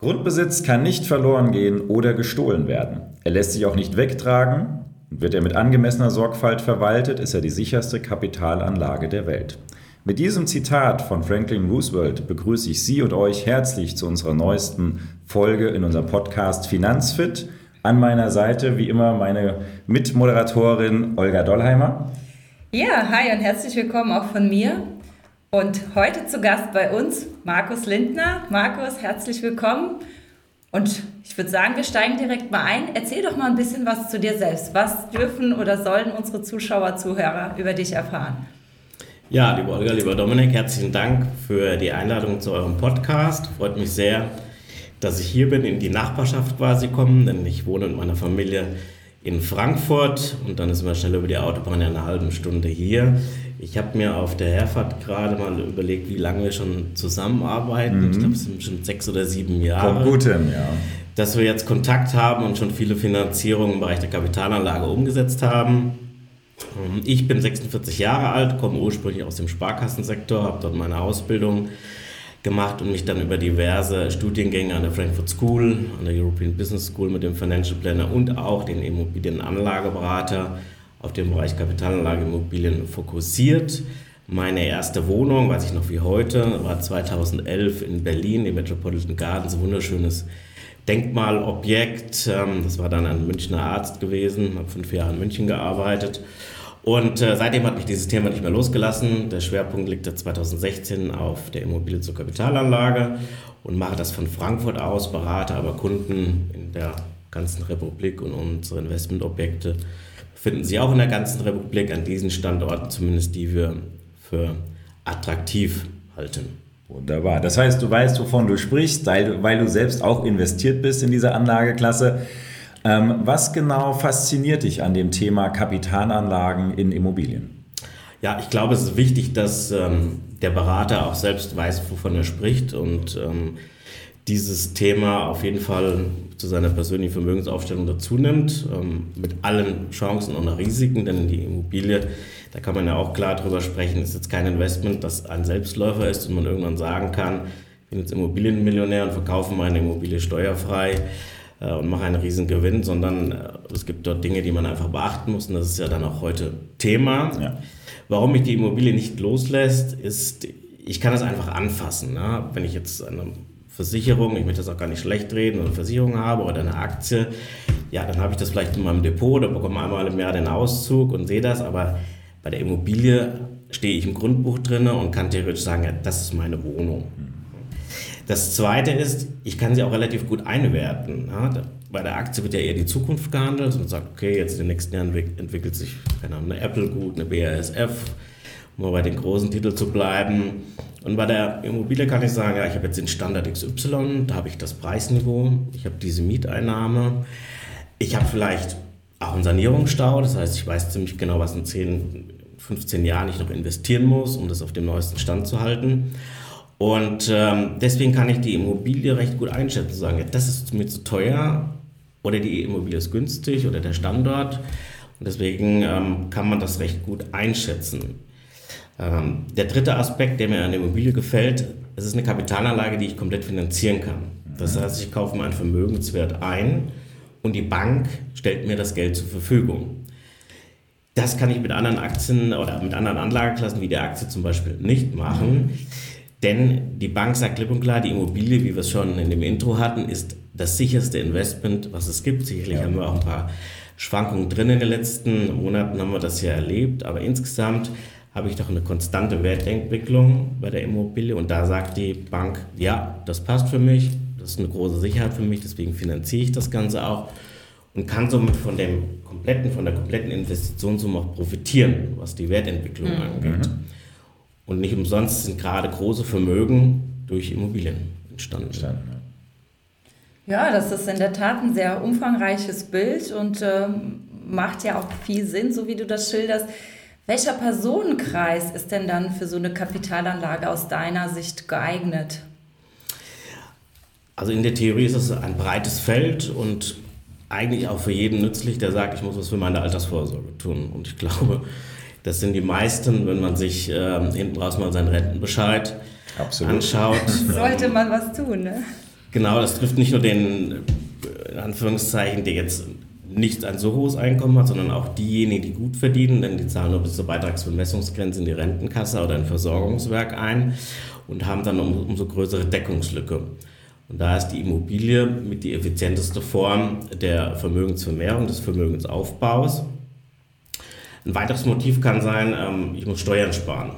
Grundbesitz kann nicht verloren gehen oder gestohlen werden. Er lässt sich auch nicht wegtragen. Wird er mit angemessener Sorgfalt verwaltet, ist er die sicherste Kapitalanlage der Welt. Mit diesem Zitat von Franklin Roosevelt begrüße ich Sie und euch herzlich zu unserer neuesten Folge in unserem Podcast Finanzfit. An meiner Seite wie immer meine Mitmoderatorin Olga Dollheimer. Ja, hi und herzlich willkommen auch von mir. Und heute zu Gast bei uns Markus Lindner. Markus, herzlich willkommen. Und ich würde sagen, wir steigen direkt mal ein. Erzähl doch mal ein bisschen was zu dir selbst. Was dürfen oder sollen unsere Zuschauer, Zuhörer über dich erfahren? Ja, lieber Olga, lieber Dominik, herzlichen Dank für die Einladung zu eurem Podcast. Freut mich sehr, dass ich hier bin, in die Nachbarschaft quasi kommen, denn ich wohne mit meiner Familie in Frankfurt und dann ist man schnell über die Autobahn ja eine halbe Stunde hier. Ich habe mir auf der Herfahrt gerade mal überlegt, wie lange wir schon zusammenarbeiten. Mhm. Ich glaube, es sind schon sechs oder sieben Jahre. Von gutem, ja. Dass wir jetzt Kontakt haben und schon viele Finanzierungen im Bereich der Kapitalanlage umgesetzt haben. Ähm, ich bin 46 Jahre alt, komme ursprünglich aus dem Sparkassensektor, habe dort meine Ausbildung gemacht und mich dann über diverse Studiengänge an der Frankfurt School, an der European Business School mit dem Financial Planner und auch den Immobilienanlageberater auf den Bereich Kapitalanlage Immobilien fokussiert. Meine erste Wohnung, weiß ich noch wie heute, war 2011 in Berlin, die Metropolitan Gardens, wunderschönes Denkmalobjekt. Ähm, das war dann ein Münchner Arzt gewesen, habe fünf Jahre in München gearbeitet. Und äh, seitdem hat mich dieses Thema nicht mehr losgelassen. Der Schwerpunkt liegt seit 2016 auf der Immobilie zur Kapitalanlage und mache das von Frankfurt aus, berate aber Kunden in der ganzen Republik und unsere Investmentobjekte finden Sie auch in der ganzen Republik an diesen Standorten, zumindest die wir für attraktiv halten. Wunderbar. Das heißt, du weißt, wovon du sprichst, weil, du selbst auch investiert bist in diese Anlageklasse. Ähm, was genau fasziniert dich an dem Thema Kapitalanlagen in Immobilien? Ja, ich glaube, es ist wichtig, dass ähm, der Berater auch selbst weiß, wovon er spricht und ähm, dieses Thema auf jeden Fall zu seiner persönlichen Vermögensaufstellung dazu nimmt, ähm, mit allen Chancen und Risiken, denn die Immobilie, da kann man ja auch klar drüber sprechen, ist jetzt kein Investment, das ein Selbstläufer ist und man irgendwann sagen kann, ich bin jetzt Immobilienmillionär und verkaufe meine Immobilie steuerfrei äh, und mache einen riesen Gewinn, sondern äh, es gibt dort Dinge, die man einfach beachten muss und das ist ja dann auch heute Thema. Ja. Warum mich die Immobilie nicht loslässt, ist, ich kann das einfach anfassen. Ne? Wenn ich jetzt eine Versicherung, ich möchte das auch gar nicht schlecht reden, eine Versicherung habe oder eine Aktie, ja, dann habe ich das vielleicht in meinem Depot. Oder bekomme einmal im Jahr den Auszug und sehe das, aber bei der Immobilie stehe ich im Grundbuch drin und kann theoretisch sagen, ja, das ist meine Wohnung. Das zweite ist, ich kann sie auch relativ gut einwerten. Bei der Aktie wird ja eher die Zukunft gehandelt und sagt, okay, jetzt in den nächsten Jahren entwickelt sich keine Ahnung, eine Apple gut, eine BASF, mal bei den großen Titeln zu bleiben. Und bei der Immobilie kann ich sagen, ja, ich habe jetzt den Standard XY, da habe ich das Preisniveau, ich habe diese Mieteinnahme, ich habe vielleicht auch einen Sanierungsstau, das heißt, ich weiß ziemlich genau, was in 10, 15 Jahren ich noch investieren muss, um das auf dem neuesten Stand zu halten. Und ähm, deswegen kann ich die Immobilie recht gut einschätzen, sagen, ja, das ist mir zu teuer oder die Immobilie ist günstig oder der Standort. Und deswegen ähm, kann man das recht gut einschätzen. Ähm, der dritte Aspekt, der mir an der Immobilie gefällt, es ist eine Kapitalanlage, die ich komplett finanzieren kann. Das heißt, ich kaufe meinen Vermögenswert ein und die Bank stellt mir das Geld zur Verfügung. Das kann ich mit anderen Aktien oder mit anderen Anlageklassen wie der Aktie zum Beispiel nicht machen. Denn die Bank sagt klipp und klar, die Immobilie, wie wir es schon in dem Intro hatten, ist das sicherste Investment, was es gibt. Sicherlich ja. haben wir auch ein paar Schwankungen drin in den letzten Monaten, haben wir das ja erlebt. Aber insgesamt habe ich doch eine konstante Wertentwicklung bei der Immobilie und da sagt die Bank, ja, das passt für mich, das ist eine große Sicherheit für mich, deswegen finanziere ich das Ganze auch und kann somit von dem kompletten, von der kompletten Investitionssumme auch profitieren, was die Wertentwicklung mhm. angeht. Und nicht umsonst sind gerade große Vermögen durch Immobilien entstanden. entstanden ja. das ist in der Tat ein sehr umfangreiches Bild und äh, macht ja auch viel Sinn, so wie du das schilderst. Welcher Personenkreis ist denn dann für so eine Kapitalanlage aus deiner Sicht geeignet? Also in der Theorie ist es ein breites Feld und eigentlich auch für jeden nützlich, der sagt, ich muss was für meine Altersvorsorge tun. Und ich glaube, das sind die meisten, wenn man sich äh, hinten raus mal seinen Rentenbescheid Absolut. anschaut. Sollte man was tun, ne? Genau, das trifft nicht nur den, in Anführungszeichen, der jetzt nicht ein so hohes Einkommen hat, sondern auch diejenigen, die gut verdienen, denn die zahlen nur bis zur Beitragsbemessungsgrenze in die Rentenkasse oder ein Versorgungswerk ein und haben dann um, umso größere Deckungslücke. Und da ist die Immobilie mit die effizienteste Form der Vermögensvermehrung, des Vermögensaufbaus. Ein weiteres Motiv kann sein, ähm, ich muss Steuern sparen.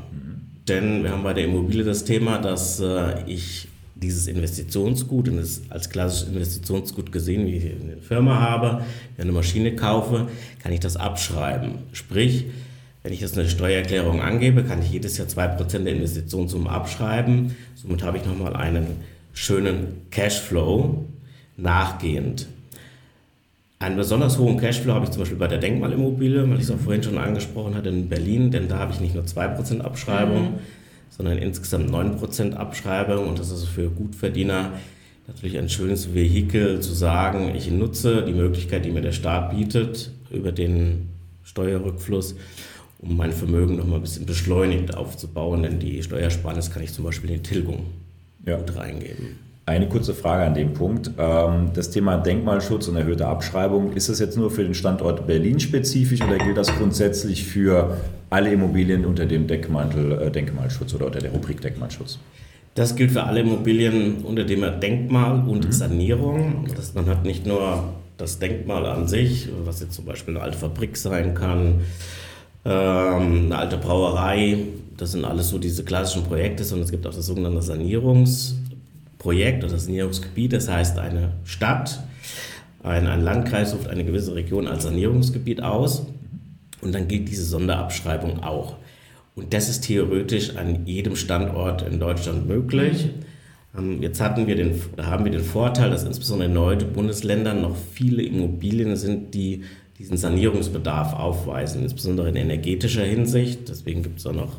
Denn wir haben bei der Immobilie das Thema, dass äh, ich dieses Investitionsgut und es als klassisches Investitionsgut gesehen, wie ich eine Firma habe, eine Maschine kaufe, kann ich das abschreiben. Sprich, wenn ich jetzt eine Steuererklärung angebe, kann ich jedes Jahr 2% der Investitionssumme abschreiben. Somit habe ich nochmal einen schönen Cashflow nachgehend. Einen besonders hohen Cashflow habe ich zum Beispiel bei der Denkmalimmobilie, weil ich es auch vorhin schon angesprochen hatte, in Berlin, denn da habe ich nicht nur 2% Abschreibung, mhm. Sondern insgesamt 9% Abschreibung und das ist für Gutverdiener natürlich ein schönes Vehikel zu sagen, ich nutze die Möglichkeit, die mir der Staat bietet, über den Steuerrückfluss, um mein Vermögen noch mal ein bisschen beschleunigt aufzubauen, denn die Steuersparnis kann ich zum Beispiel in die Tilgung ja. gut reingeben. Eine kurze Frage an dem Punkt. Ähm, das Thema Denkmalschutz und erhöhte Abschreibung, ist das jetzt nur für den Standort Berlin spezifisch oder gilt das grundsätzlich für alle Immobilien unter dem Denkmantel äh, Denkmalschutz oder unter der Rubrik Denkmalschutz? Das gilt für alle Immobilien unter dem Denkmal und mhm. Sanierung. Das, man hat nicht nur das Denkmal an sich, was jetzt zum Beispiel eine alte Fabrik sein kann, ähm, eine alte Brauerei, das sind alles so diese klassischen Projekte, sondern es gibt auch das sogenannte Sanierungs- Projekt oder Sanierungsgebiet. Das heißt, eine Stadt, ein, ein Landkreis ruft eine gewisse Region als Sanierungsgebiet aus und dann gilt diese Sonderabschreibung auch. Und das ist theoretisch an jedem Standort in Deutschland möglich. Ähm, jetzt hatten wir den, haben wir den Vorteil, dass insbesondere in neuen Bundesländern noch viele Immobilien sind, die diesen Sanierungsbedarf aufweisen, insbesondere in energetischer Hinsicht. Deswegen gibt es auch noch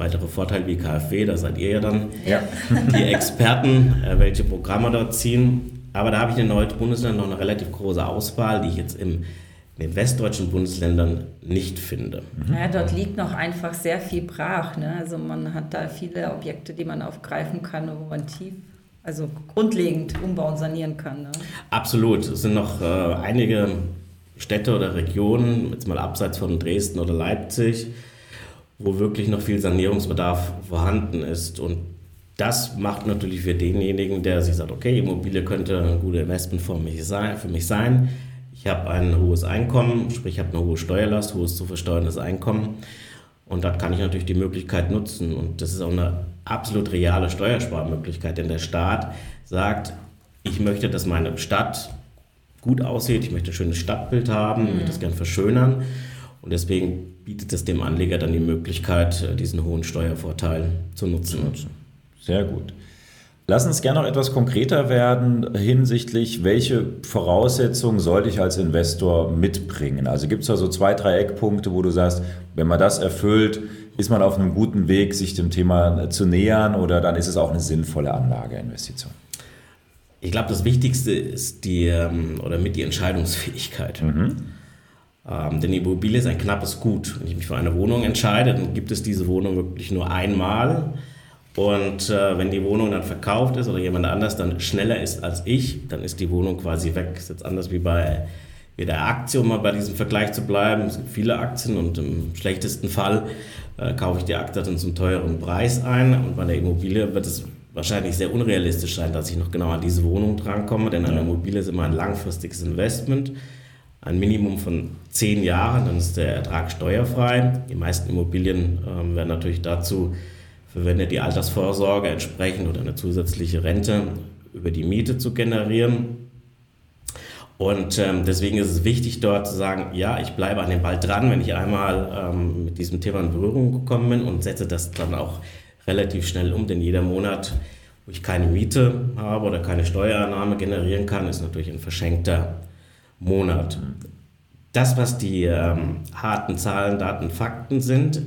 weitere Vorteile wie KfW, da seid ihr ja dann ja. die Experten, äh, welche Programme dort ziehen. Aber da habe ich in den neuen Bundesländern noch eine relativ große Auswahl, die ich jetzt im, in den westdeutschen Bundesländern nicht finde. Mhm. Ja, dort liegt noch einfach sehr viel brach. Ne? Also man hat da viele Objekte, die man aufgreifen kann, wo man tief, also grundlegend umbauen, sanieren kann. Ne? Absolut. Es sind noch äh, einige Städte oder Regionen, jetzt mal abseits von Dresden oder Leipzig, wo wirklich noch viel Sanierungsbedarf vorhanden ist. Und das macht natürlich für denjenigen, der sich sagt, okay, Immobilie könnte eine gute Investmentform für mich sein. Ich habe ein hohes Einkommen, sprich ich habe eine hohe Steuerlast, hohes zu versteuerndes Einkommen. Und dort kann ich natürlich die Möglichkeit nutzen. Und das ist auch eine absolut reale Steuersparmöglichkeit, denn der Staat sagt, ich möchte, dass meine Stadt gut aussieht, ich möchte ein schönes Stadtbild haben, ich möchte das gerne verschönern. Und deswegen bietet es dem Anleger dann die Möglichkeit, äh, diesen hohen Steuervorteil zu nutzen. Sehr gut. Lass uns gerne noch etwas konkreter werden hinsichtlich, welche Voraussetzungen sollte ich als Investor mitbringen? Also gibt es da so zwei, drei Eckpunkte, wo du sagst, wenn man das erfüllt, ist man auf einem guten Weg, sich dem Thema zu nähern oder dann ist es auch eine sinnvolle Anlageinvestition? Ich glaube, das Wichtigste ist die ähm, oder mit die Entscheidungsfähigkeit. Mhm. Ähm, denn Immobilie ist ein knappes Gut. Wenn ich mich für eine Wohnung entscheide, dann gibt es diese Wohnung wirklich nur einmal. Und äh, wenn die Wohnung dann verkauft ist oder jemand anders dann schneller ist als ich, dann ist die Wohnung quasi weg. Das ist jetzt anders wie bei wie der Aktie, um mal bei diesem Vergleich zu bleiben. Es gibt viele Aktien und im schlechtesten Fall äh, kaufe ich die Aktie dann zum teuren Preis ein. Und bei der Immobilie wird es wahrscheinlich sehr unrealistisch sein, dass ich noch genau an diese Wohnung drankomme, denn eine Immobilie ist immer ein langfristiges Investment ein Minimum von zehn Jahren, dann ist der Ertrag steuerfrei. Die meisten Immobilien ähm, werden natürlich dazu verwendet, die Altersvorsorge entsprechend oder eine zusätzliche Rente über die Miete zu generieren. Und ähm, deswegen ist es wichtig, dort zu sagen, ja, ich bleibe an dem Ball dran, wenn ich einmal ähm, mit diesem Thema in Berührung gekommen bin und setze das dann auch relativ schnell um, denn jeder Monat, wo ich keine Miete habe oder keine Steuernahme generieren kann, ist natürlich ein verschenkter Monat. Das, was die ähm, harten Zahlen, Daten, Fakten sind,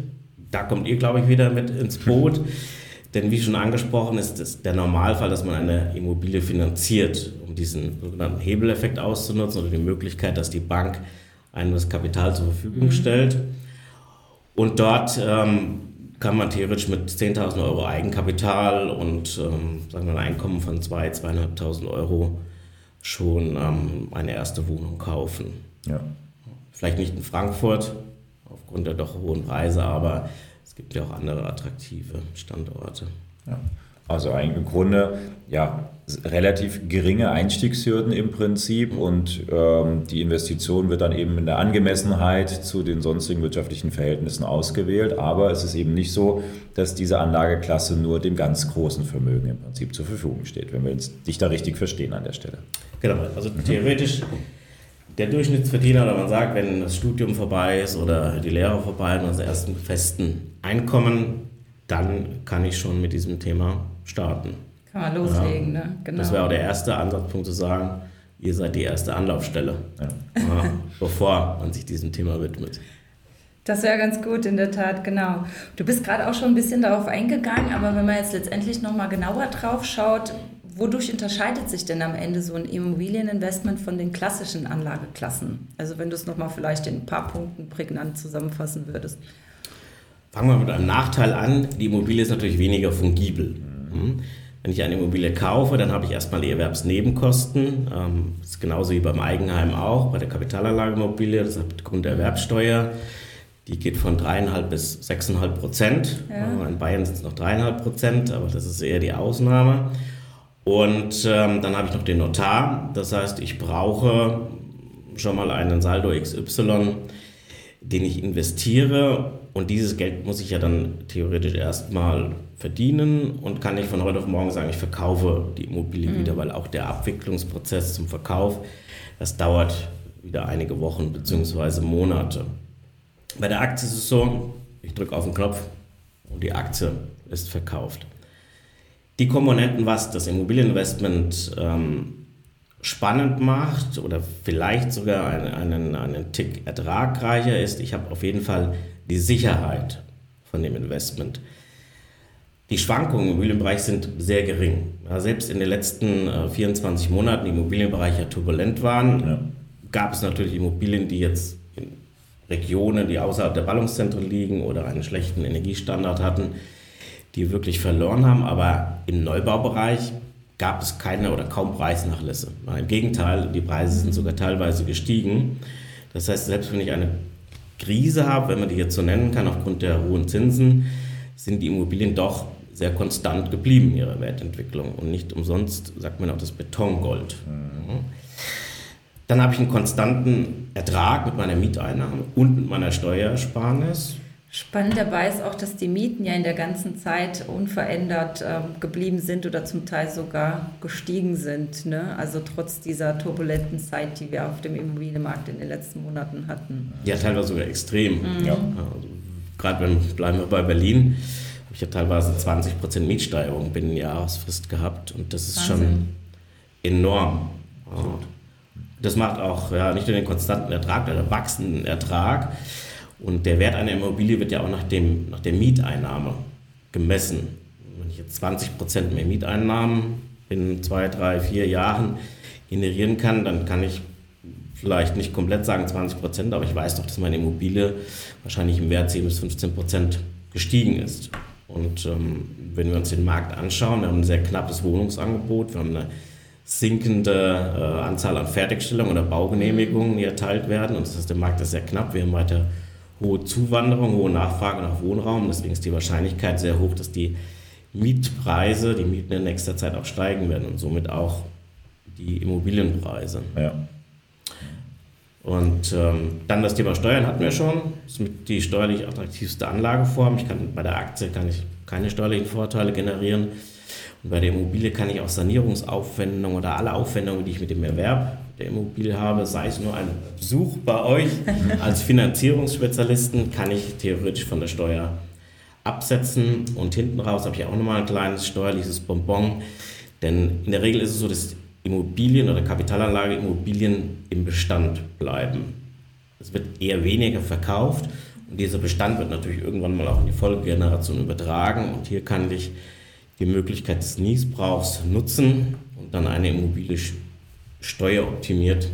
da kommt ihr, glaube ich, wieder mit ins Boot. Denn wie schon angesprochen ist es der Normalfall, dass man eine Immobilie finanziert, um diesen sogenannten Hebeleffekt auszunutzen oder die Möglichkeit, dass die Bank einem das Kapital zur Verfügung mhm. stellt. Und dort ähm, kann man theoretisch mit 10.000 Euro Eigenkapital und ähm, sagen wir ein Einkommen von 2.000, 2.500 Euro schon ähm, eine erste Wohnung kaufen. Ja. Vielleicht nicht in Frankfurt aufgrund der doch hohen Preise, aber es gibt ja auch andere attraktive Standorte. Ja. Also eigentlich im Grunde ja relativ geringe Einstiegshürden im Prinzip und ähm, die Investition wird dann eben in der Angemessenheit zu den sonstigen wirtschaftlichen Verhältnissen ausgewählt. Aber es ist eben nicht so, dass diese Anlageklasse nur dem ganz großen Vermögen im Prinzip zur Verfügung steht, wenn wir uns dich da richtig verstehen an der Stelle. Genau, also mhm. theoretisch der Durchschnittsverdiener, oder man sagt, wenn das Studium vorbei ist oder die Lehre vorbei und unser ersten festen Einkommen, dann kann ich schon mit diesem Thema starten. Kann man loslegen, ja. ne? Genau. Das wäre auch der erste Ansatzpunkt zu sagen, ihr seid die erste Anlaufstelle, ja. Ja, bevor man sich diesem Thema widmet. Das wäre ganz gut, in der Tat, genau. Du bist gerade auch schon ein bisschen darauf eingegangen, aber wenn man jetzt letztendlich nochmal genauer drauf schaut, wodurch unterscheidet sich denn am Ende so ein Immobilieninvestment von den klassischen Anlageklassen? Also wenn du es nochmal vielleicht in ein paar Punkten prägnant zusammenfassen würdest. Fangen wir mit einem Nachteil an. Die Immobilie ist natürlich weniger fungibel. Mhm. Wenn ich eine Immobilie kaufe, dann habe ich erstmal die Erwerbsnebenkosten. Ähm, das ist genauso wie beim Eigenheim auch, bei der Kapitalanlageimmobilie, das hat Grunderwerbsteuer. Die geht von 3,5 bis 6,5 Prozent. Ja. In Bayern sind es noch 3,5 Prozent, aber das ist eher die Ausnahme. Und ähm, dann habe ich noch den Notar. Das heißt, ich brauche schon mal einen Saldo XY, den ich investiere und dieses Geld muss ich ja dann theoretisch erstmal verdienen und kann nicht von heute auf morgen sagen, ich verkaufe die Immobilie mhm. wieder, weil auch der Abwicklungsprozess zum Verkauf, das dauert wieder einige Wochen bzw. Monate. Bei der Aktie ist es so, ich drücke auf den Knopf und die Aktie ist verkauft. Die Komponenten, was das Immobilieninvestment ähm, spannend macht oder vielleicht sogar einen, einen, einen Tick ertragreicher ist, ich habe auf jeden Fall die Sicherheit von dem Investment. Die Schwankungen im Immobilienbereich sind sehr gering. Ja, selbst in den letzten äh, 24 Monaten, die Immobilienbereich ja turbulent waren, ja. gab es natürlich Immobilien, die jetzt in Regionen, die außerhalb der Ballungszentren liegen oder einen schlechten Energiestandard hatten, die wirklich verloren haben. Aber im Neubaubereich gab es keine oder kaum Preisnachlässe. Im Gegenteil, die Preise sind sogar teilweise gestiegen. Das heißt, selbst wenn ich eine Krise habe, wenn man die jetzt so nennen kann, aufgrund der hohen Zinsen, sind die Immobilien doch sehr konstant geblieben in ihrer Wertentwicklung. Und nicht umsonst sagt man auch das Betongold. Mhm. Dann habe ich einen konstanten Ertrag mit meiner Mieteinnahme und mit meiner Steuersparnis. Spannend dabei ist auch, dass die Mieten ja in der ganzen Zeit unverändert ähm, geblieben sind oder zum Teil sogar gestiegen sind. Ne? Also trotz dieser turbulenten Zeit, die wir auf dem Immobilienmarkt in den letzten Monaten hatten. Ja, teilweise sogar extrem. Mhm. Ja. Also, Gerade wenn bleiben wir bei Berlin, ich ja teilweise 20% Mietsteigerung binnen Jahresfrist gehabt und das ist Wahnsinn. schon enorm. Ja. Das macht auch ja, nicht nur den konstanten Ertrag, den wachsenden Ertrag, und der Wert einer Immobilie wird ja auch nach, dem, nach der Mieteinnahme gemessen. Wenn ich jetzt 20 Prozent mehr Mieteinnahmen in zwei, drei, vier Jahren generieren kann, dann kann ich vielleicht nicht komplett sagen 20 Prozent, aber ich weiß doch, dass meine Immobilie wahrscheinlich im Wert 10 bis 15 Prozent gestiegen ist. Und ähm, wenn wir uns den Markt anschauen, wir haben ein sehr knappes Wohnungsangebot, wir haben eine sinkende äh, Anzahl an Fertigstellungen oder Baugenehmigungen, die erteilt werden. Und das heißt, der Markt ist sehr knapp. Wir haben weiter hohe Zuwanderung, hohe Nachfrage nach Wohnraum. Deswegen ist die Wahrscheinlichkeit sehr hoch, dass die Mietpreise, die Mieten in nächster Zeit auch steigen werden und somit auch die Immobilienpreise. Ja. Und ähm, dann das Thema Steuern hatten wir schon. Das ist die steuerlich attraktivste Anlageform. Ich kann, bei der Aktie kann ich keine steuerlichen Vorteile generieren. Und bei der Immobilie kann ich auch Sanierungsaufwendungen oder alle Aufwendungen, die ich mit dem Erwerb der Immobilie habe, sei es nur ein Besuch bei euch als Finanzierungsspezialisten, kann ich theoretisch von der Steuer absetzen. Und hinten raus habe ich auch nochmal ein kleines steuerliches Bonbon. Denn in der Regel ist es so, dass Immobilien oder Kapitalanlage Immobilien im Bestand bleiben. Es wird eher weniger verkauft und dieser Bestand wird natürlich irgendwann mal auch in die Folgegeneration übertragen. Und hier kann ich die Möglichkeit des Niesbrauchs nutzen und dann eine Immobilie steueroptimiert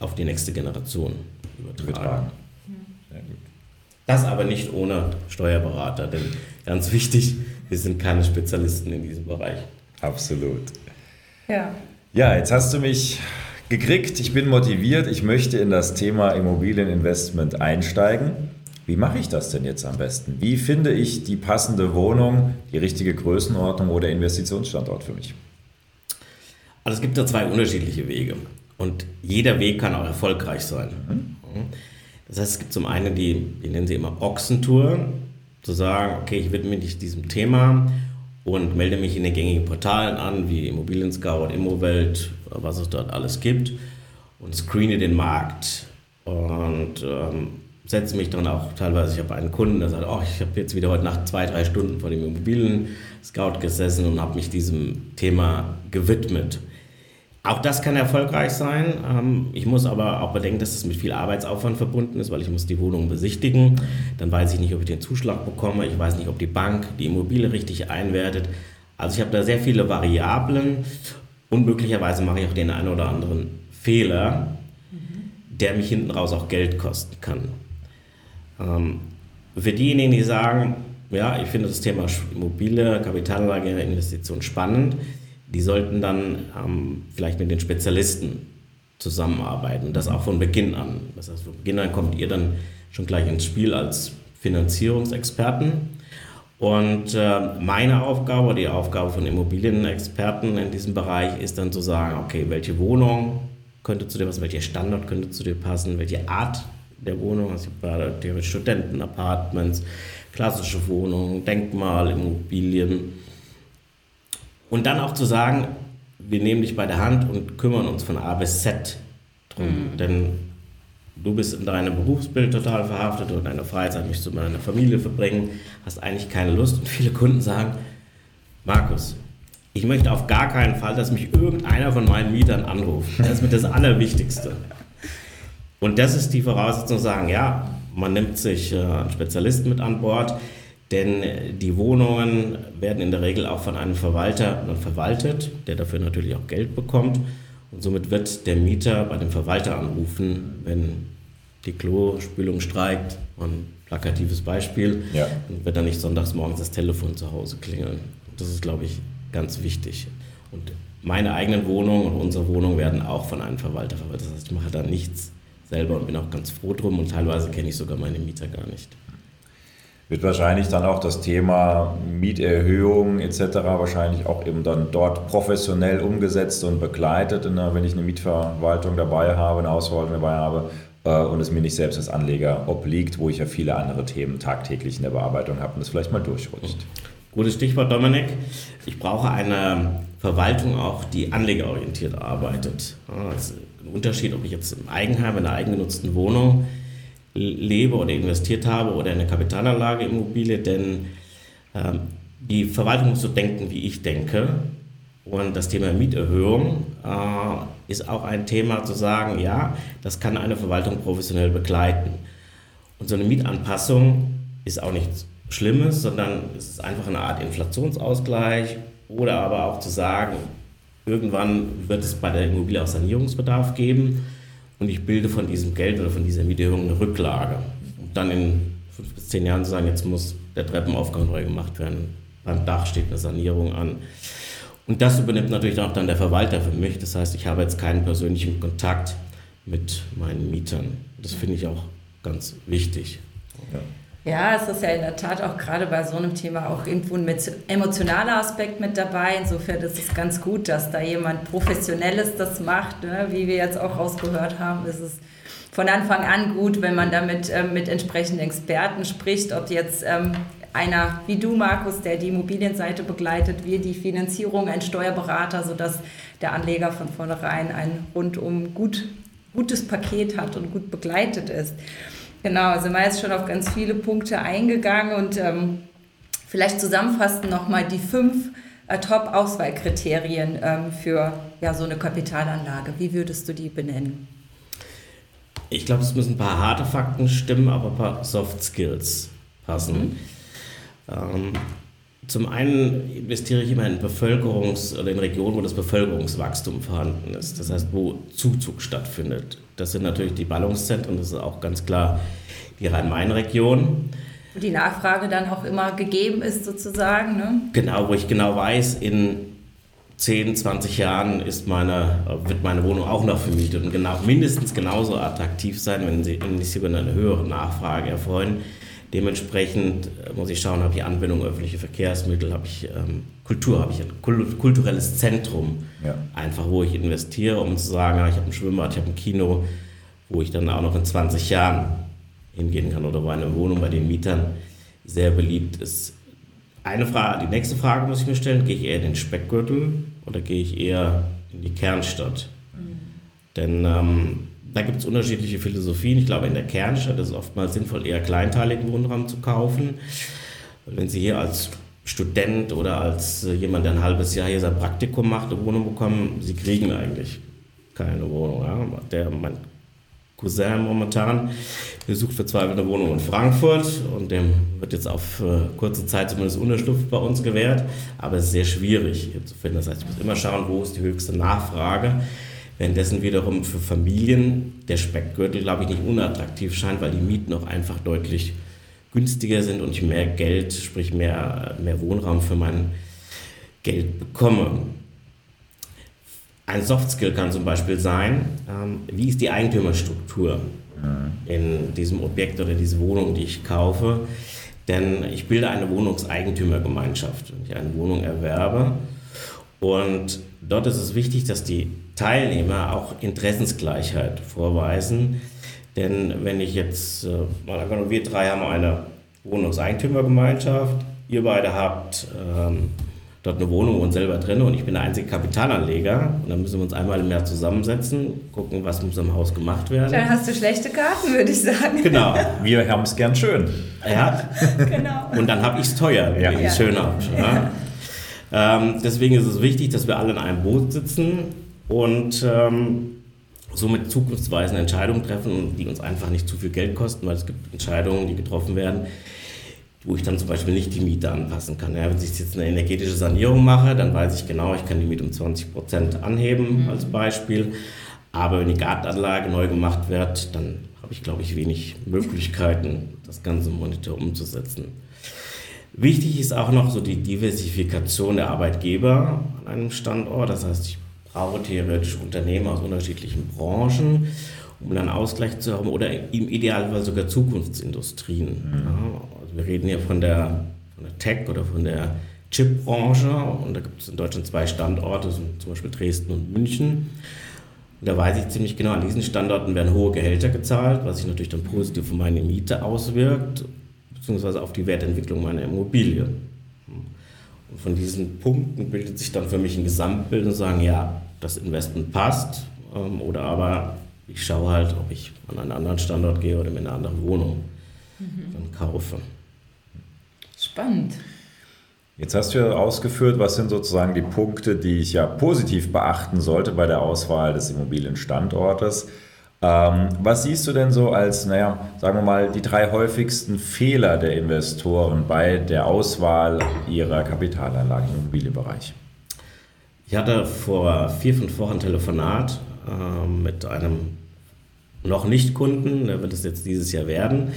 auf die nächste Generation übertragen. Das aber nicht ohne Steuerberater, denn ganz wichtig, wir sind keine Spezialisten in diesem Bereich. Absolut. Ja. Ja, jetzt hast du mich gekriegt. Ich bin motiviert. Ich möchte in das Thema Immobilieninvestment einsteigen. Wie mache ich das denn jetzt am besten? Wie finde ich die passende Wohnung, die richtige Größenordnung oder Investitionsstandort für mich? Also es gibt da zwei unterschiedliche Wege und jeder Weg kann auch erfolgreich sein. Mhm. Das heißt, es gibt zum einen die, die nennen sie immer Ochsentour, zu sagen, okay, ich widme mich diesem Thema und melde mich in den gängigen Portalen an, wie Immobilien Scout, Immowelt, was es dort alles gibt und screene den Markt und ähm, setze mich dann auch teilweise, ich habe einen Kunden, der sagt, oh, ich habe jetzt wieder heute Nacht zwei, drei Stunden vor dem Immobilien Scout gesessen und habe mich diesem Thema gewidmet. Auch das kann erfolgreich sein. Ähm, ich muss aber auch bedenken, dass es mit viel Arbeitsaufwand verbunden ist, weil ich muss die Wohnung besichtigen. Dann weiß ich nicht, ob ich den Zuschlag bekomme. Ich weiß nicht, ob die Bank die Immobilie richtig einwertet. Also ich habe da sehr viele Variablen und möglicherweise mache ich auch den einen oder anderen Fehler, der mich hinten raus auch Geld kosten kann. Ähm, für diejenigen, die sagen, ja, ich finde das Thema Immobilie, Kapitalanlage, Investition spannend, die sollten dann ähm, vielleicht mit den Spezialisten zusammenarbeiten. Das auch von Beginn an. Das heißt, von Beginn an kommt ihr dann schon gleich ins Spiel als Finanzierungsexperten. Und äh, meine Aufgabe, die Aufgabe von Immobilienexperten in diesem Bereich ist dann zu sagen, okay, welche Wohnung könnte zu dir passen, welcher Standort könnte zu dir passen, welche Art der Wohnung, also ich Studentenapartments, klassische Wohnungen, Denkmalimmobilien. Und dann auch zu sagen, wir nehmen dich bei der Hand und kümmern uns von A bis Z drum. Mhm. Denn du bist in deinem Berufsbild total verhaftet und deine Freizeit möchtest du mit deiner Familie verbringen, hast eigentlich keine Lust. Und viele Kunden sagen, Markus, ich möchte auf gar keinen Fall, dass mich irgendeiner von meinen Mietern anruft. Das ist mir das Allerwichtigste. Und das ist die Voraussetzung, zu sagen, ja, man nimmt sich äh, einen Spezialisten mit an Bord, denn die Wohnungen werden in der Regel auch von einem Verwalter verwaltet, der dafür natürlich auch Geld bekommt. Und somit wird der Mieter bei dem Verwalter anrufen, wenn die Klospülung streikt. Ein plakatives Beispiel. Ja. Dann wird dann nicht sonntags morgens das Telefon zu Hause klingeln. Das ist, glaube ich, ganz wichtig. Und meine eigenen Wohnungen und unsere Wohnungen werden auch von einem Verwalter verwaltet. Das heißt, ich mache da nichts selber und bin auch ganz froh drum und teilweise kenne ich sogar meine Mieter gar nicht. Wird wahrscheinlich dann auch das Thema Mieterhöhung etc. wahrscheinlich auch eben dann dort professionell umgesetzt und begleitet, wenn ich eine Mietverwaltung dabei habe, eine Hausverwaltung dabei habe äh, und es mir nicht selbst als Anleger obliegt, wo ich ja viele andere Themen tagtäglich in der Bearbeitung habe und das vielleicht mal durchrutscht. Gutes Stichwort, Dominik. Ich brauche eine Verwaltung auch, die anlegerorientiert arbeitet. Das ist ein Unterschied, ob ich jetzt im Eigenheim, in einer eigengenutzten Wohnung lebe oder investiert habe oder in eine Kapitalanlage Immobilie, denn ähm, die Verwaltung muss so denken, wie ich denke. Und das Thema Mieterhöhung äh, ist auch ein Thema zu sagen, ja, das kann eine Verwaltung professionell begleiten. Und so eine Mietanpassung ist auch nichts Schlimmes, sondern es ist einfach eine Art Inflationsausgleich oder aber auch zu sagen, irgendwann wird es bei der Immobilie auch Sanierungsbedarf geben und ich bilde von diesem Geld oder von dieser Mieterhöhung eine Rücklage. Und dann in fünf bis zehn Jahren zu sagen, jetzt muss der Treppenaufgang neu gemacht werden, beim Dach steht eine Sanierung an. Und das übernimmt natürlich auch dann der Verwalter für mich. Das heißt, ich habe jetzt keinen persönlichen Kontakt mit meinen Mietern. Das finde ich auch ganz wichtig. Ja. Ja, es ist ja in der Tat auch gerade bei so einem Thema auch irgendwo ein emotionaler Aspekt mit dabei. Insofern ist es ganz gut, dass da jemand Professionelles das macht. Ne? Wie wir jetzt auch rausgehört haben, ist es von Anfang an gut, wenn man damit ähm, mit entsprechenden Experten spricht, ob jetzt ähm, einer wie du, Markus, der die Immobilienseite begleitet, wir die Finanzierung, ein Steuerberater, sodass der Anleger von vornherein ein rundum gut, gutes Paket hat und gut begleitet ist. Genau, also man ist schon auf ganz viele Punkte eingegangen und ähm, vielleicht zusammenfassend nochmal die fünf äh, Top-Auswahlkriterien ähm, für ja, so eine Kapitalanlage. Wie würdest du die benennen? Ich glaube, es müssen ein paar harte Fakten stimmen, aber ein paar Soft Skills passen. Mhm. Ähm, zum einen investiere ich immer in Bevölkerungs- oder in Regionen, wo das Bevölkerungswachstum vorhanden ist. Das heißt, wo Zuzug stattfindet. Das sind natürlich die Ballungszentren, das ist auch ganz klar die Rhein-Main-Region. Die Nachfrage dann auch immer gegeben ist sozusagen. Ne? Genau, wo ich genau weiß, in 10, 20 Jahren ist meine, wird meine Wohnung auch noch vermietet und genau, mindestens genauso attraktiv sein, wenn sie, wenn sie über eine höhere Nachfrage erfreuen. Dementsprechend äh, muss ich schauen, habe ich Anbindung öffentliche Verkehrsmittel, habe ich ähm, Kultur, habe ich ein kulturelles Zentrum, ja. einfach wo ich investiere, um zu sagen, ich habe ein Schwimmbad, ich habe ein Kino, wo ich dann auch noch in 20 Jahren hingehen kann oder wo eine Wohnung bei den Mietern sehr beliebt ist. Eine Frage, die nächste Frage muss ich mir stellen, gehe ich eher in den Speckgürtel oder gehe ich eher in die Kernstadt? Mhm. Denn ähm, da gibt es unterschiedliche Philosophien. Ich glaube, in der Kernstadt ist es oftmals sinnvoll, eher kleinteiligen Wohnraum zu kaufen. Wenn Sie hier als Student oder als äh, jemand, der ein halbes Jahr hier sein Praktikum macht, eine Wohnung bekommen, Sie kriegen eigentlich keine Wohnung. Ja? Der, mein Cousin momentan, der sucht verzweifelt eine Wohnung in Frankfurt und dem wird jetzt auf äh, kurze Zeit zumindest Unterschlupf bei uns gewährt, aber es ist sehr schwierig hier zu finden. Das heißt, ich muss immer schauen, wo ist die höchste Nachfrage. Währenddessen wiederum für Familien der Speckgürtel, glaube ich, nicht unattraktiv scheint, weil die Mieten auch einfach deutlich günstiger sind und ich mehr Geld, sprich mehr, mehr Wohnraum für mein Geld bekomme. Ein Softskill kann zum Beispiel sein, ähm, wie ist die Eigentümerstruktur mhm. in diesem Objekt oder diese Wohnung, die ich kaufe. Denn ich bilde eine Wohnungseigentümergemeinschaft, wenn ich eine Wohnung erwerbe. Und dort ist es wichtig, dass die Teilnehmer auch Interessensgleichheit vorweisen. Denn wenn ich jetzt, äh, mal angenommen, wir drei haben eine Wohnungseigentümergemeinschaft, ihr beide habt ähm, dort eine Wohnung und selber drin und ich bin der einzige Kapitalanleger und dann müssen wir uns einmal im Jahr zusammensetzen, gucken, was muss im Haus gemacht werden. Dann hast du schlechte Karten, würde ich sagen. Genau. Wir haben es gern schön. Ja. genau. Und dann habe ich es teuer, wenn ja. ich es schön habe. Ja. Ähm, deswegen ist es wichtig, dass wir alle in einem Boot sitzen und ähm, somit zukunftsweisende Entscheidungen treffen, die uns einfach nicht zu viel Geld kosten, weil es gibt Entscheidungen, die getroffen werden, wo ich dann zum Beispiel nicht die Miete anpassen kann. Ja, wenn ich jetzt eine energetische Sanierung mache, dann weiß ich genau, ich kann die Miete um 20 Prozent anheben mhm. als Beispiel. Aber wenn die Gartenanlage neu gemacht wird, dann habe ich, glaube ich, wenig Möglichkeiten, das ganze Monitor umzusetzen. Wichtig ist auch noch so die Diversifikation der Arbeitgeber an einem Standort. Das heißt, ich theoretisch Unternehmen aus unterschiedlichen Branchen, um dann Ausgleich zu haben oder im Idealfall sogar Zukunftsindustrien. Mhm. Ja, also wir reden hier von der, von der Tech oder von der Chipbranche und da gibt es in Deutschland zwei Standorte, zum Beispiel Dresden und München. Und da weiß ich ziemlich genau, an diesen Standorten werden hohe Gehälter gezahlt, was sich natürlich dann positiv auf meine Miete auswirkt, beziehungsweise auf die Wertentwicklung meiner Immobilie. Und von diesen Punkten bildet sich dann für mich ein Gesamtbild und sagen, ja, das Investment passt ähm, oder aber ich schaue halt, ob ich an einen anderen Standort gehe oder mir eine andere Wohnung mhm. dann kaufe. Spannend. Jetzt hast du ja ausgeführt, was sind sozusagen die Punkte, die ich ja positiv beachten sollte bei der Auswahl des Immobilienstandortes. Ähm, was siehst du denn so als, naja, sagen wir mal, die drei häufigsten Fehler der Investoren bei der Auswahl ihrer Kapitalanlagen im Immobilienbereich? Ich hatte vor vier, fünf Wochen ein Telefonat äh, mit einem noch nicht Kunden, der wird es jetzt dieses Jahr werden.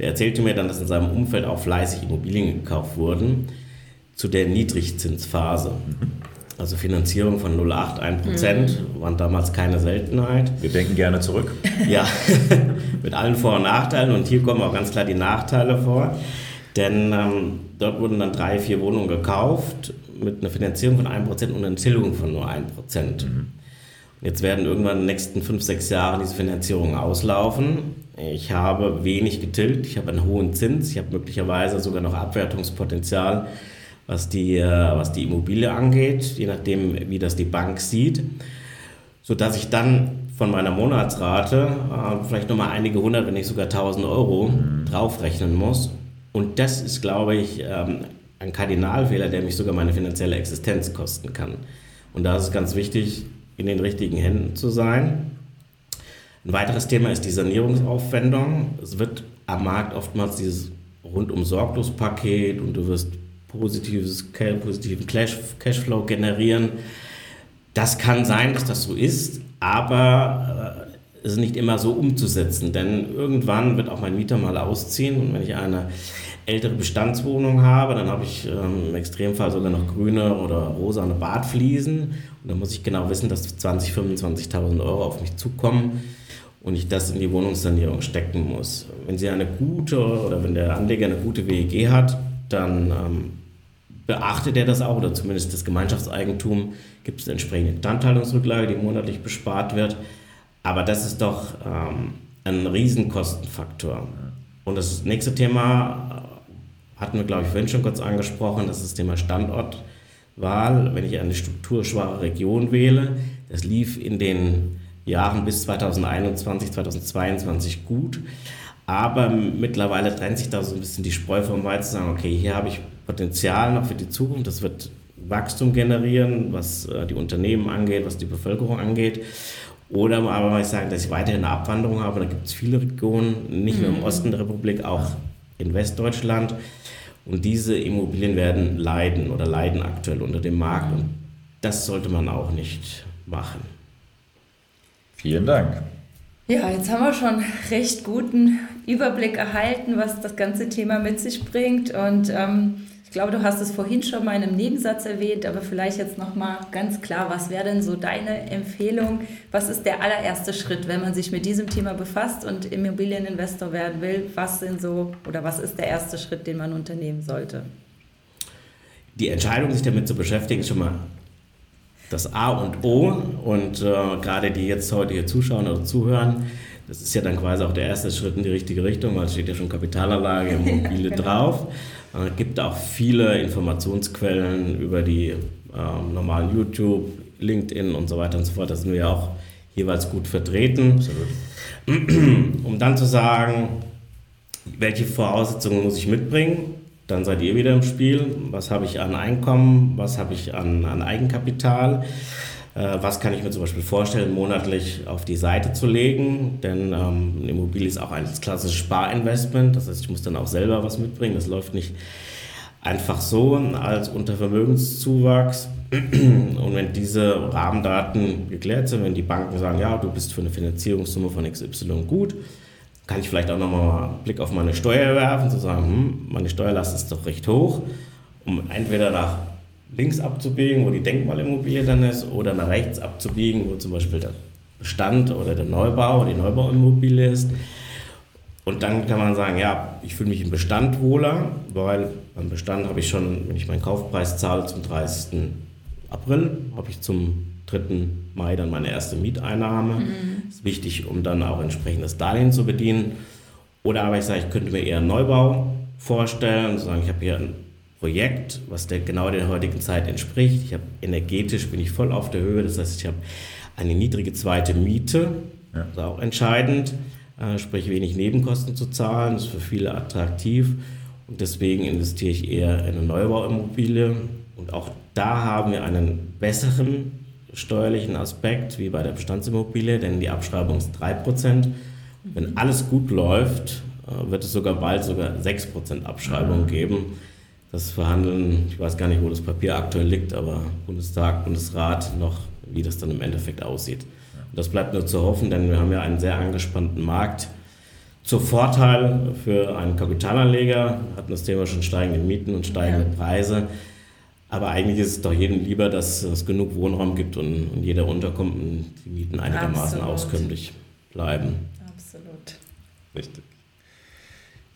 Der erzählte mir dann, dass in seinem Umfeld auch fleißig Immobilien gekauft wurden zu der Niedrigzinsphase. Also Finanzierung von 0,8, 1 Prozent mhm. waren damals keine Seltenheit. Wir denken gerne zurück. Ja, mit allen Vor- und Nachteilen. Und hier kommen auch ganz klar die Nachteile vor. Denn ähm, dort wurden dann drei, vier Wohnungen gekauft mit einer Finanzierung von 1% und einer Tilgung von nur 1%. Mhm. Jetzt werden irgendwann in den nächsten fünf, sechs Jahren diese Finanzierungen auslaufen. Ich habe wenig getilgt, ich habe einen hohen Zins, ich habe möglicherweise sogar noch Abwertungspotenzial, was die, äh, was die Immobilie angeht, je nachdem, wie das die Bank sieht, sodass ich dann von meiner Monatsrate äh, vielleicht nochmal einige hundert, wenn nicht sogar tausend Euro mhm. draufrechnen muss. Und das ist, glaube ich, ähm, ein Kardinalfehler, der mich sogar meine finanzielle Existenz kosten kann. Und da ist es ganz wichtig, in den richtigen Händen zu sein. Ein weiteres Thema ist die Sanierungsaufwendung. Es wird am Markt oftmals dieses rundum sorglos Paket und du wirst positives, positiven Cashflow generieren. Das kann sein, dass das so ist, aber äh, es ist nicht immer so umzusetzen, denn irgendwann wird auch mein Mieter mal ausziehen und wenn ich eine ältere Bestandswohnung habe, dann habe ich ähm, im Extremfall sogar noch grüne oder rosane Badfliesen und dann muss ich genau wissen, dass 20.000, 25.000 Euro auf mich zukommen und ich das in die Wohnungssanierung stecken muss. Wenn Sie eine gute oder wenn der Anleger eine gute WEG hat, dann ähm, beachtet er das auch oder zumindest das Gemeinschaftseigentum gibt es entsprechende Instandhaltungsrücklage, die monatlich bespart wird. Aber das ist doch ähm, ein Riesenkostenfaktor. Und das nächste Thema äh, hatten wir, glaube ich, vorhin schon kurz angesprochen, das ist das Thema Standortwahl. Wenn ich eine strukturschwache Region wähle, das lief in den Jahren bis 2021, 2022 gut. Aber mittlerweile trennt sich da so ein bisschen die Spreu vom Weizen, zu sagen, okay, hier habe ich Potenzial noch für die Zukunft, das wird Wachstum generieren, was äh, die Unternehmen angeht, was die Bevölkerung angeht. Oder aber mal sagen, dass ich weiterhin eine Abwanderung habe. Da gibt es viele Regionen, nicht nur im mhm. Osten der Republik, auch in Westdeutschland. Und diese Immobilien werden leiden oder leiden aktuell unter dem Markt. Und das sollte man auch nicht machen. Vielen Dank. Ja, jetzt haben wir schon recht guten Überblick erhalten, was das ganze Thema mit sich bringt. Und ähm, ich glaube, du hast es vorhin schon mal in einem Nebensatz erwähnt, aber vielleicht jetzt nochmal ganz klar, was wäre denn so deine Empfehlung? Was ist der allererste Schritt, wenn man sich mit diesem Thema befasst und Immobilieninvestor werden will? Was sind so oder was ist der erste Schritt, den man unternehmen sollte? Die Entscheidung, sich damit zu beschäftigen, ist schon mal das A und O. Und äh, gerade die jetzt heute hier zuschauen oder zuhören, das ist ja dann quasi auch der erste Schritt in die richtige Richtung, weil es steht ja schon Kapitalanlage, Immobilie genau. drauf. Es äh, gibt auch viele Informationsquellen über die äh, normalen YouTube, LinkedIn und so weiter und so fort. Da sind wir ja auch jeweils gut vertreten. Absolut. Um dann zu sagen, welche Voraussetzungen muss ich mitbringen? Dann seid ihr wieder im Spiel. Was habe ich an Einkommen? Was habe ich an, an Eigenkapital? Äh, was kann ich mir zum Beispiel vorstellen, monatlich auf die Seite zu legen? Denn ähm, eine Immobilie ist auch ein klassisches Sparinvestment. Das heißt, ich muss dann auch selber was mitbringen. Das läuft nicht einfach so als Untervermögenszuwachs. Und wenn diese Rahmendaten geklärt sind, wenn die Banken sagen, ja, du bist für eine Finanzierungssumme von XY gut, kann ich vielleicht auch nochmal einen Blick auf meine Steuer werfen, zu sagen, hm, meine Steuerlast ist doch recht hoch, um entweder nach links abzubiegen, wo die Denkmalimmobilie dann ist, oder nach rechts abzubiegen, wo zum Beispiel der Bestand oder der Neubau, die Neubauimmobilie ist. Und dann kann man sagen, ja, ich fühle mich im Bestand wohler, weil beim Bestand habe ich schon, wenn ich meinen Kaufpreis zahle zum 30. April, habe ich zum 3. Mai dann meine erste Mieteinnahme. Mhm. Ist wichtig, um dann auch entsprechendes Darlehen zu bedienen. Oder aber ich sage, ich könnte mir eher einen Neubau vorstellen und sagen, ich habe hier ein Projekt, was der, genau der heutigen Zeit entspricht. Ich habe energetisch bin ich voll auf der Höhe, das heißt, ich habe eine niedrige zweite Miete, ja. das ist auch entscheidend, äh, sprich wenig Nebenkosten zu zahlen, das ist für viele attraktiv und deswegen investiere ich eher in eine Neubauimmobilie und auch da haben wir einen besseren steuerlichen Aspekt wie bei der Bestandsimmobilie, denn die Abschreibung ist 3%. Wenn alles gut läuft, äh, wird es sogar bald sogar 6% Abschreibung mhm. geben. Das Verhandeln, ich weiß gar nicht, wo das Papier aktuell liegt, aber Bundestag, Bundesrat noch, wie das dann im Endeffekt aussieht. Und das bleibt nur zu hoffen, denn wir haben ja einen sehr angespannten Markt. Zur Vorteil für einen Kapitalanleger, wir hatten das Thema schon steigende Mieten und steigende Preise. Aber eigentlich ist es doch jedem lieber, dass es genug Wohnraum gibt und, und jeder unterkommt und die Mieten einigermaßen Absolut. auskömmlich bleiben. Absolut. Richtig.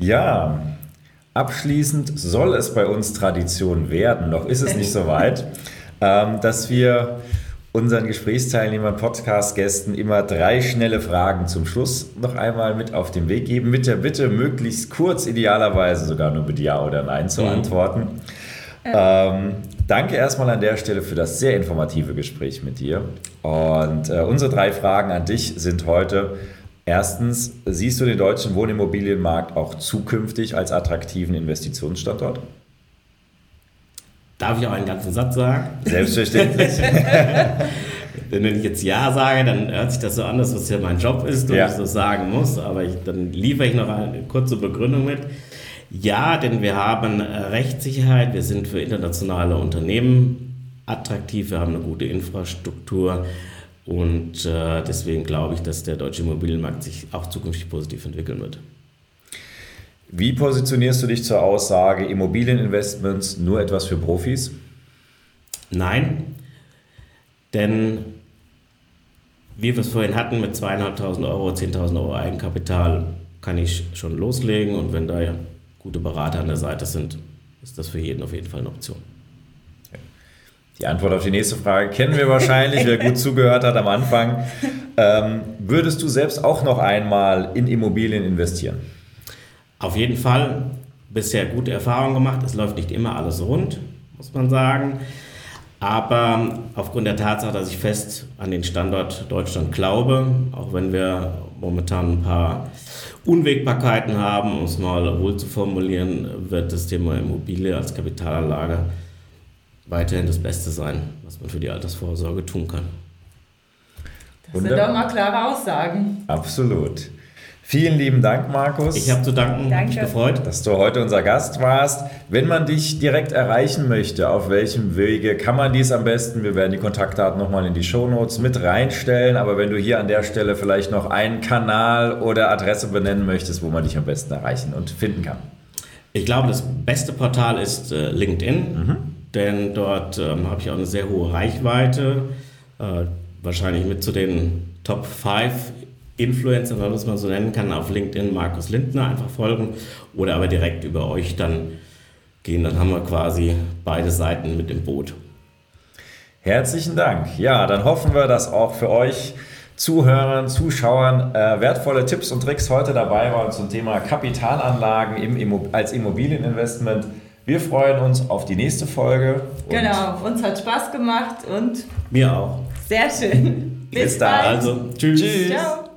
Ja, abschließend soll es bei uns Tradition werden, noch ist es nicht so weit, ähm, dass wir unseren Gesprächsteilnehmern, Podcast-Gästen immer drei schnelle Fragen zum Schluss noch einmal mit auf den Weg geben, mit der Bitte, möglichst kurz, idealerweise sogar nur mit Ja oder Nein zu mhm. antworten. Ähm, danke erstmal an der Stelle für das sehr informative Gespräch mit dir. Und äh, unsere drei Fragen an dich sind heute. Erstens, siehst du den deutschen Wohnimmobilienmarkt auch zukünftig als attraktiven Investitionsstandort? Darf ich auch einen ganzen Satz sagen? Selbstverständlich. Denn wenn ich jetzt Ja sage, dann hört sich das so an, dass das ja mein Job ist und ja. ich so sagen muss. Aber ich, dann liefere ich noch eine kurze Begründung mit. Ja, denn wir haben Rechtssicherheit, wir sind für internationale Unternehmen attraktiv, wir haben eine gute Infrastruktur und äh, deswegen glaube ich, dass der deutsche Immobilienmarkt sich auch zukünftig positiv entwickeln wird. Wie positionierst du dich zur Aussage, Immobilieninvestments nur etwas für Profis? Nein, denn wie wir es vorhin hatten, mit zweieinhalbtausend Euro, 10.000 Euro Eigenkapital kann ich schon loslegen und wenn da gute Berater an der Seite sind, ist das für jeden auf jeden Fall eine Option. Die Antwort auf die nächste Frage kennen wir wahrscheinlich, wer gut zugehört hat am Anfang. Ähm, würdest du selbst auch noch einmal in Immobilien investieren? Auf jeden Fall bisher gute Erfahrungen gemacht. Es läuft nicht immer alles rund, muss man sagen. Aber aufgrund der Tatsache, dass ich fest an den Standort Deutschland glaube, auch wenn wir momentan ein paar Unwägbarkeiten haben, um es mal wohl zu formulieren, wird das Thema Immobilie als Kapitalanlage weiterhin das Beste sein, was man für die Altersvorsorge tun kann. Das sind doch mal klare Aussagen. Absolut. Vielen lieben Dank, Markus. Ich habe zu danken, Danke. mich gefreut. Dass du heute unser Gast warst. Wenn man dich direkt erreichen möchte, auf welchem Wege kann man dies am besten? Wir werden die Kontaktdaten nochmal in die Shownotes mit reinstellen, aber wenn du hier an der Stelle vielleicht noch einen Kanal oder Adresse benennen möchtest, wo man dich am besten erreichen und finden kann. Ich glaube, das beste Portal ist äh, LinkedIn, mhm. Denn dort ähm, habe ich auch eine sehr hohe Reichweite, äh, wahrscheinlich mit zu den Top 5 Influencer, wenn man das mal so nennen kann, auf LinkedIn Markus Lindner einfach folgen oder aber direkt über euch dann gehen. Dann haben wir quasi beide Seiten mit im Boot. Herzlichen Dank. Ja, dann hoffen wir, dass auch für euch Zuhörern, Zuschauern äh, wertvolle Tipps und Tricks heute dabei waren zum Thema Kapitalanlagen im als Immobilieninvestment. Wir freuen uns auf die nächste Folge. Genau, uns hat Spaß gemacht und mir auch. Sehr schön. Bis, Bis dann. Also, tschüss. tschüss. Ciao.